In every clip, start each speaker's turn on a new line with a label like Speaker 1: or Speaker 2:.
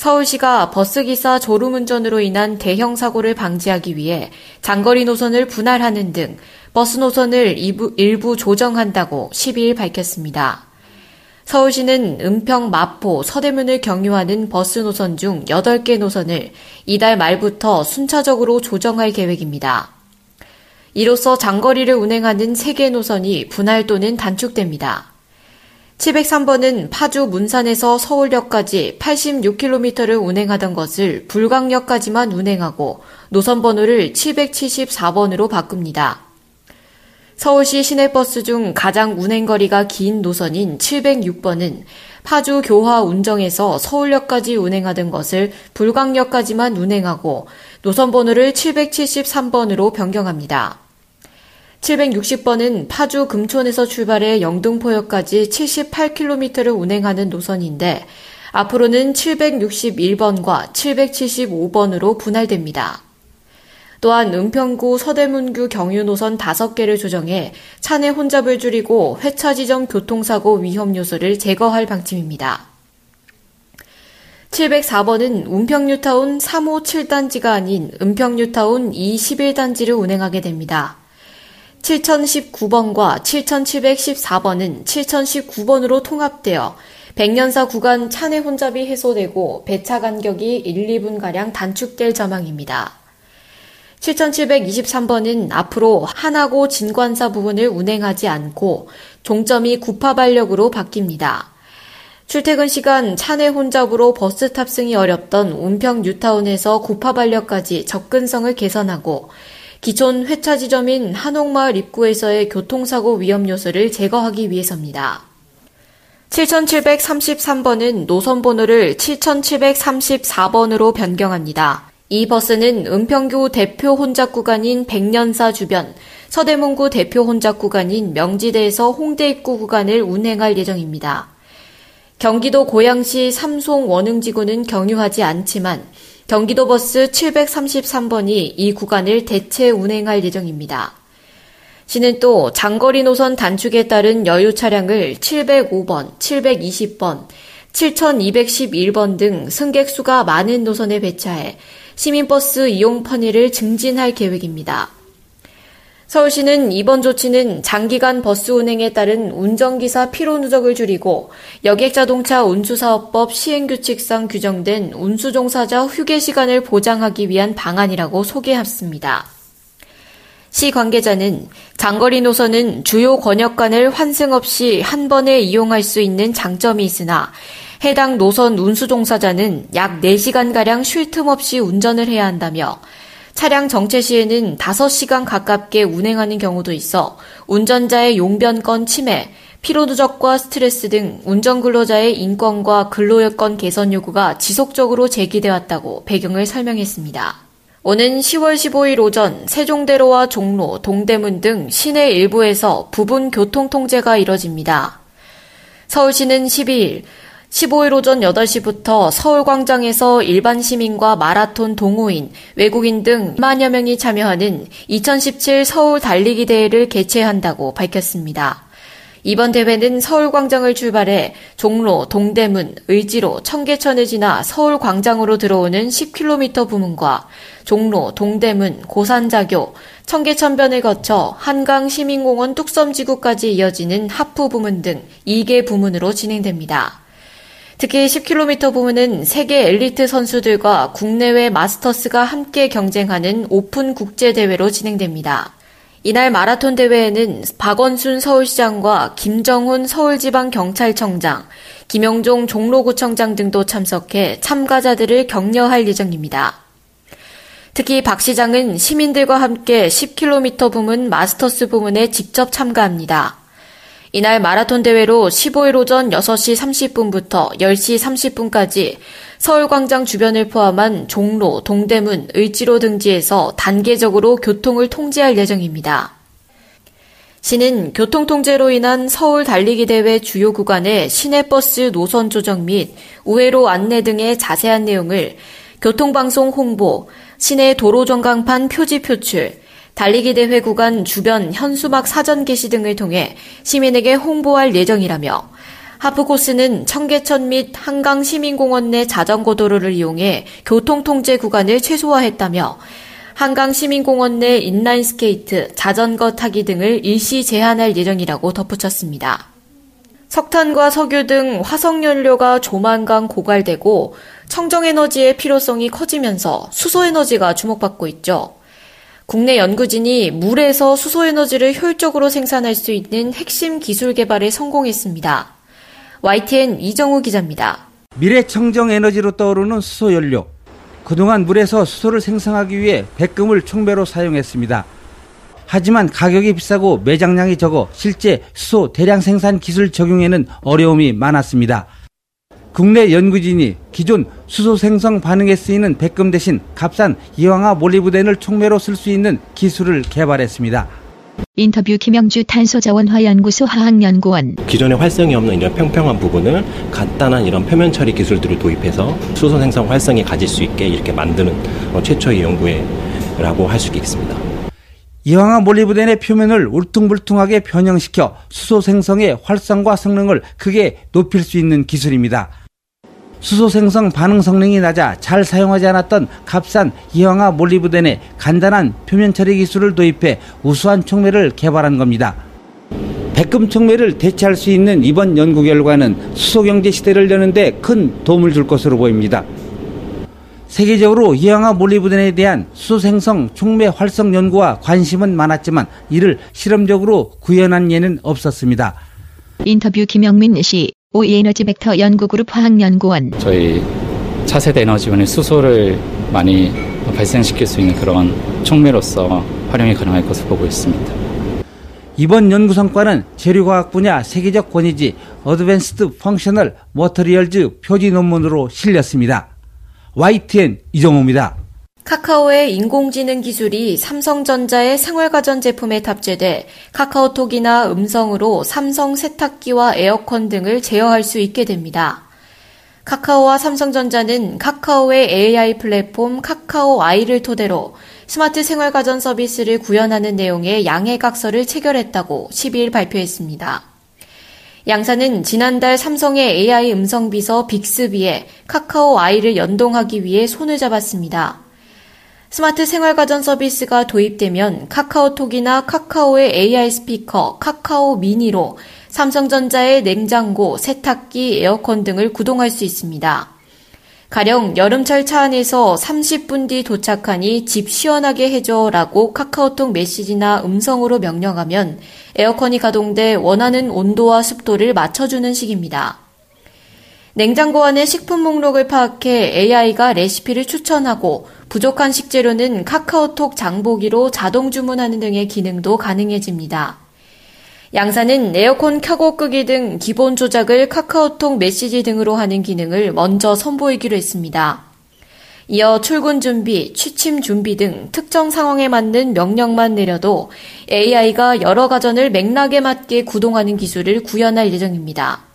Speaker 1: 서울시가 버스기사 졸음운전으로 인한 대형 사고를 방지하기 위해 장거리 노선을 분할하는 등 버스 노선을 일부, 일부 조정한다고 12일 밝혔습니다. 서울시는 은평, 마포, 서대문을 경유하는 버스 노선 중 8개 노선을 이달 말부터 순차적으로 조정할 계획입니다. 이로써 장거리를 운행하는 3개 노선이 분할 또는 단축됩니다. 703번은 파주 문산에서 서울역까지 86km를 운행하던 것을 불광역까지만 운행하고 노선 번호를 774번으로 바꿉니다. 서울시 시내버스 중 가장 운행거리가 긴 노선인 706번은 파주 교화 운정에서 서울역까지 운행하던 것을 불광역까지만 운행하고 노선 번호를 773번으로 변경합니다. 760번은 파주 금촌에서 출발해 영등포역까지 78km를 운행하는 노선인데 앞으로는 761번과 775번으로 분할됩니다. 또한 은평구 서대문구 경유 노선 5개를 조정해 차내 혼잡을 줄이고 회차 지점 교통사고 위험 요소를 제거할 방침입니다. 704번은 은평뉴타운 3호 7단지가 아닌 은평뉴타운 2 11단지를 운행하게 됩니다. 7019번과 7714번은 7019번으로 통합되어 백년사 구간 차내 혼잡이 해소되고 배차 간격이 1, 2분가량 단축될 전망입니다. 7723번은 앞으로 하나고 진관사 부분을 운행하지 않고 종점이 구파발력으로 바뀝니다. 출퇴근 시간 차내 혼잡으로 버스 탑승이 어렵던 운평 뉴타운에서 구파발력까지 접근성을 개선하고 기존 회차 지점인 한옥마을 입구에서의 교통사고 위험 요소를 제거하기 위해서입니다. 7733번은 노선 번호를 7734번으로 변경합니다. 이 버스는 은평구 대표 혼잡 구간인 백년사 주변, 서대문구 대표 혼잡 구간인 명지대에서 홍대 입구 구간을 운행할 예정입니다. 경기도 고양시 삼송 원흥지구는 경유하지 않지만 경기도 버스 733번이 이 구간을 대체 운행할 예정입니다. 시는 또 장거리 노선 단축에 따른 여유 차량을 705번, 720번, 7211번 등 승객 수가 많은 노선에 배차해 시민버스 이용 편의를 증진할 계획입니다. 서울시는 이번 조치는 장기간 버스 운행에 따른 운전기사 피로 누적을 줄이고 여객자동차 운수사업법 시행규칙상 규정된 운수종사자 휴게 시간을 보장하기 위한 방안이라고 소개했습니다. 시 관계자는 장거리 노선은 주요 권역간을 환승 없이 한 번에 이용할 수 있는 장점이 있으나 해당 노선 운수종사자는 약 4시간가량 쉴 틈 없이 운전을 해야 한다며 차량 정체 시에는 5시간 가깝게 운행하는 경우도 있어 운전자의 용변권 침해, 피로 누적과 스트레스 등 운전 근로자의 인권과 근로 여건 개선 요구가 지속적으로 제기돼 왔다고 배경을 설명했습니다. 오는 10월 15일 오전 세종대로와 종로, 동대문 등 시내 일부에서 부분 교통 통제가 이뤄집니다. 서울시는 12일 15일 오전 8시부터 서울광장에서 일반 시민과 마라톤 동호인, 외국인 등 2만여 명이 참여하는 2017 서울 달리기 대회를 개최한다고 밝혔습니다. 이번 대회는 서울광장을 출발해 종로, 동대문, 의지로, 청계천을 지나 서울광장으로 들어오는 10km 부문과 종로, 동대문, 고산자교, 청계천변을 거쳐 한강 시민공원 뚝섬지구까지 이어지는 하프 부문 등 2개 부문으로 진행됩니다. 특히 10km 부문은 세계 엘리트 선수들과 국내외 마스터스가 함께 경쟁하는 오픈 국제대회로 진행됩니다. 이날 마라톤 대회에는 박원순 서울시장과 김정훈 서울지방경찰청장, 김영종 종로구청장 등도 참석해 참가자들을 격려할 예정입니다. 특히 박 시장은 시민들과 함께 10km 부문 마스터스 부문에 직접 참가합니다. 이날 마라톤 대회로 15일 오전 6시 30분부터 10시 30분까지 서울광장 주변을 포함한 종로, 동대문, 을지로 등지에서 단계적으로 교통을 통제할 예정입니다. 시는 교통통제로 인한 서울 달리기 대회 주요 구간의 시내버스 노선 조정 및 우회로 안내 등의 자세한 내용을 교통방송 홍보, 시내 도로 전광판 표지 표출, 달리기 대회 구간 주변 현수막 사전 게시 등을 통해 시민에게 홍보할 예정이라며 하프 코스는 청계천 및 한강 시민공원 내 자전거 도로를 이용해 교통 통제 구간을 최소화했다며 한강 시민공원 내 인라인 스케이트, 자전거 타기 등을 일시 제한할 예정이라고 덧붙였습니다. 석탄과 석유 등 화석연료가 조만간 고갈되고 청정에너지의 필요성이 커지면서 수소에너지가 주목받고 있죠. 국내 연구진이 물에서 수소에너지를 효율적으로 생산할 수 있는 핵심 기술 개발에 성공했습니다. YTN 이정우 기자입니다.
Speaker 2: 미래 청정 에너지로 떠오르는 수소연료. 그동안 물에서 수소를 생성하기 위해 백금을 총매로 사용했습니다. 하지만 가격이 비싸고 매장량이 적어 실제 수소 대량 생산 기술 적용에는 어려움이 많았습니다. 국내 연구진이 기존 수소 생성 반응에 쓰이는 백금 대신 값싼 이황화 몰리브덴을 총매로 쓸 수 있는 기술을 개발했습니다.
Speaker 3: 인터뷰 김영주 탄소자원화연구소 화학연구원
Speaker 4: 기존에 활성이 없는 이런 평평한 부분을 간단한 이런 표면 처리 기술들을 도입해서 수소 생성 활성이 가질 수 있게 이렇게 만드는 어, 최초의 연구회라고 할 수 있겠습니다.
Speaker 2: 이황화 몰리브덴의 표면을 울퉁불퉁하게 변형시켜 수소 생성의 활성과 성능을 크게 높일 수 있는 기술입니다. 수소 생성 반응 성능이 낮아 잘 사용하지 않았던 값싼 이황화 몰리브덴에 간단한 표면 처리 기술을 도입해 우수한 촉매를 개발한 겁니다. 백금 촉매를 대체할 수 있는 이번 연구 결과는 수소 경제 시대를 여는데 큰 도움을 줄 것으로 보입니다. 세계적으로 이황화 몰리브덴에 대한 수소 생성 촉매 활성 연구와 관심은 많았지만 이를 실험적으로 구현한 예는 없었습니다.
Speaker 3: 인터뷰 김영민 씨 오이에너지 벡터 연구그룹 화학연구원
Speaker 5: 저희 차세대 에너지원의 수소를 많이 발생시킬 수 있는 그런 촉매로서 활용이 가능할 것으로 보고 있습니다.
Speaker 2: 이번 연구 성과는 재료과학 분야 세계적 권위지 Advanced Functional Materials 표지 논문으로 실렸습니다. YTN 이정호입니다.
Speaker 1: 카카오의 인공지능 기술이 삼성전자의 생활가전 제품에 탑재돼 카카오톡이나 음성으로 삼성 세탁기와 에어컨 등을 제어할 수 있게 됩니다. 카카오와 삼성전자는 카카오의 AI 플랫폼 카카오 아이를 토대로 스마트 생활가전 서비스를 구현하는 내용의 양해각서를 체결했다고 12일 발표했습니다. 양사는 지난달 삼성의 AI 음성 비서 빅스비에 카카오 아이를 연동하기 위해 손을 잡았습니다. 스마트 생활가전 서비스가 도입되면 카카오톡이나 카카오의 AI 스피커, 카카오 미니로 삼성전자의 냉장고, 세탁기, 에어컨 등을 구동할 수 있습니다. 가령 여름철 차 안에서 30분 뒤 도착하니 집 시원하게 해줘 라고 카카오톡 메시지나 음성으로 명령하면 에어컨이 가동돼 원하는 온도와 습도를 맞춰주는 식입니다. 냉장고 안의 식품 목록을 파악해 AI가 레시피를 추천하고 부족한 식재료는 카카오톡 장보기로 자동 주문하는 등의 기능도 가능해집니다. 양사는 에어컨 켜고 끄기 등 기본 조작을 카카오톡 메시지 등으로 하는 기능을 먼저 선보이기로 했습니다. 이어 출근 준비, 취침 준비 등 특정 상황에 맞는 명령만 내려도 AI가 여러 가전을 맥락에 맞게 구동하는 기술을 구현할 예정입니다.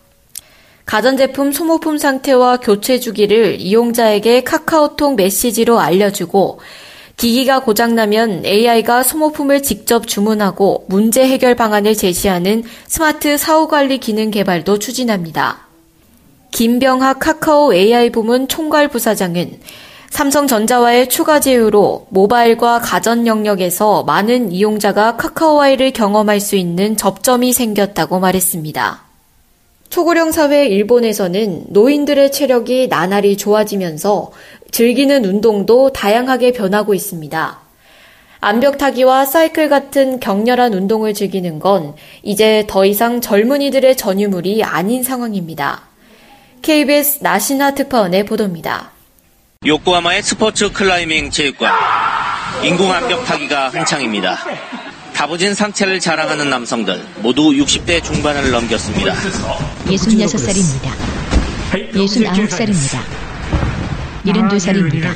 Speaker 1: 가전제품 소모품 상태와 교체 주기를 이용자에게 카카오톡 메시지로 알려주고 기기가 고장나면 AI가 소모품을 직접 주문하고 문제 해결 방안을 제시하는 스마트 사후관리 기능 개발도 추진합니다. 김병학 카카오 AI 부문 총괄 부사장은 삼성전자와의 추가 제휴로 모바일과 가전 영역에서 많은 이용자가 카카오아이를 경험할 수 있는 접점이 생겼다고 말했습니다. 초고령 사회 일본에서는 노인들의 체력이 나날이 좋아지면서 즐기는 운동도 다양하게 변하고 있습니다. 암벽 타기와 사이클 같은 격렬한 운동을 즐기는 건 이제 더 이상 젊은이들의 전유물이 아닌 상황입니다. KBS 나시나 특파원의 보도입니다.
Speaker 6: 요코하마의 스포츠 클라이밍 체육관. 인공 암벽 타기가 한창입니다. 다부진 상체를 자랑하는 남성들 모두 60대 중반을 넘겼습니다.
Speaker 3: 66살입니다. 69살입니다. 72살입니다.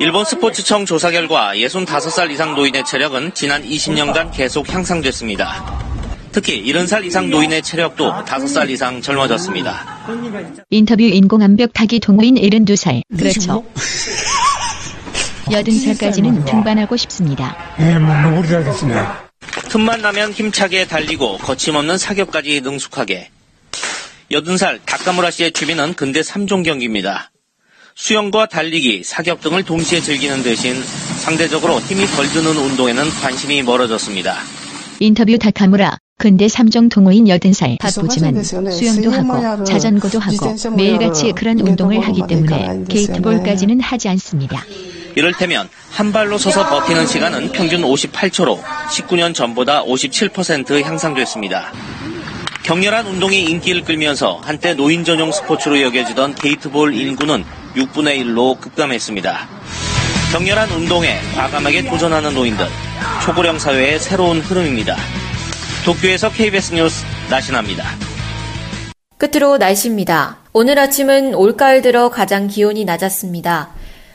Speaker 6: 일본 스포츠청 조사 결과 65살 이상 노인의 체력은 지난 20년간 계속 향상됐습니다. 특히 70살 이상 노인의 체력도 5살 이상 젊어졌습니다.
Speaker 3: 인터뷰 인공암벽 타기 동호인 72살. 그렇죠. 80살까지는 등반하고 싶습니다.
Speaker 7: 네, 뭐, 너무 잘겠습니다.
Speaker 6: 틈만 나면 힘차게 달리고 거침없는 사격까지 능숙하게. 80살 다카무라 씨의 취미는 근대 3종 경기입니다. 수영과 달리기, 사격 등을 동시에 즐기는 대신 상대적으로 힘이 덜 드는 운동에는 관심이 멀어졌습니다.
Speaker 3: 인터뷰 다카무라. 근대 3종 동호인 80살 바쁘지만 수영도 하고 자전거도 하고 매일같이 그런 운동을 하기 때문에 게이트볼까지는 하지 않습니다.
Speaker 6: 이를테면 한 발로 서서 버티는 시간은 평균 58초로 19년 전보다 57% 향상됐습니다. 격렬한 운동이 인기를 끌면서 한때 노인 전용 스포츠로 여겨지던 게이트볼 인구는 6분의 1로 급감했습니다. 격렬한 운동에 과감하게 도전하는 노인들, 초고령 사회의 새로운 흐름입니다. 도쿄에서 KBS 뉴스 나신합니다.
Speaker 1: 끝으로 날씨입니다. 오늘 아침은 올가을 들어 가장 기온이 낮았습니다.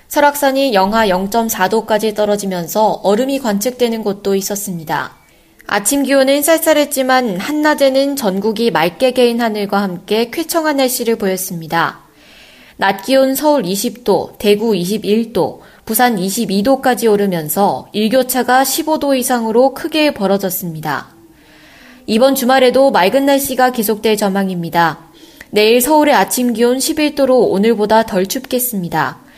Speaker 1: 설악산이 영하 0.4도까지 떨어지면서 얼음이 관측되는 곳도 있었습니다. 아침 기온은 쌀쌀했지만 한낮에는 전국이 맑게 개인 하늘과 함께 쾌청한 날씨를 보였습니다. 낮 기온 서울 20도, 대구 21도, 부산 22도까지 오르면서 일교차가 15도 이상으로 크게 벌어졌습니다. 이번 주말에도 맑은 날씨가 계속될 전망입니다. 내일 서울의 아침 기온 11도로 오늘보다 덜 춥겠습니다.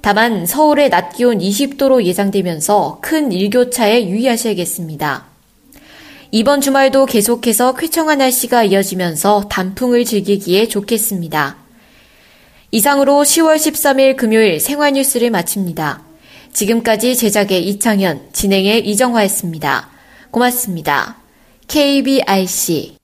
Speaker 1: 다만 서울의 낮 기온 20도로 예상되면서 큰 일교차에 유의하셔야겠습니다. 이번 주말도 계속해서 쾌청한 날씨가 이어지면서 단풍을 즐기기에 좋겠습니다. 이상으로 10월 13일 금요일 생활뉴스를 마칩니다. 지금까지 제작의 이창현, 진행의 이정화였습니다. 고맙습니다. KBRC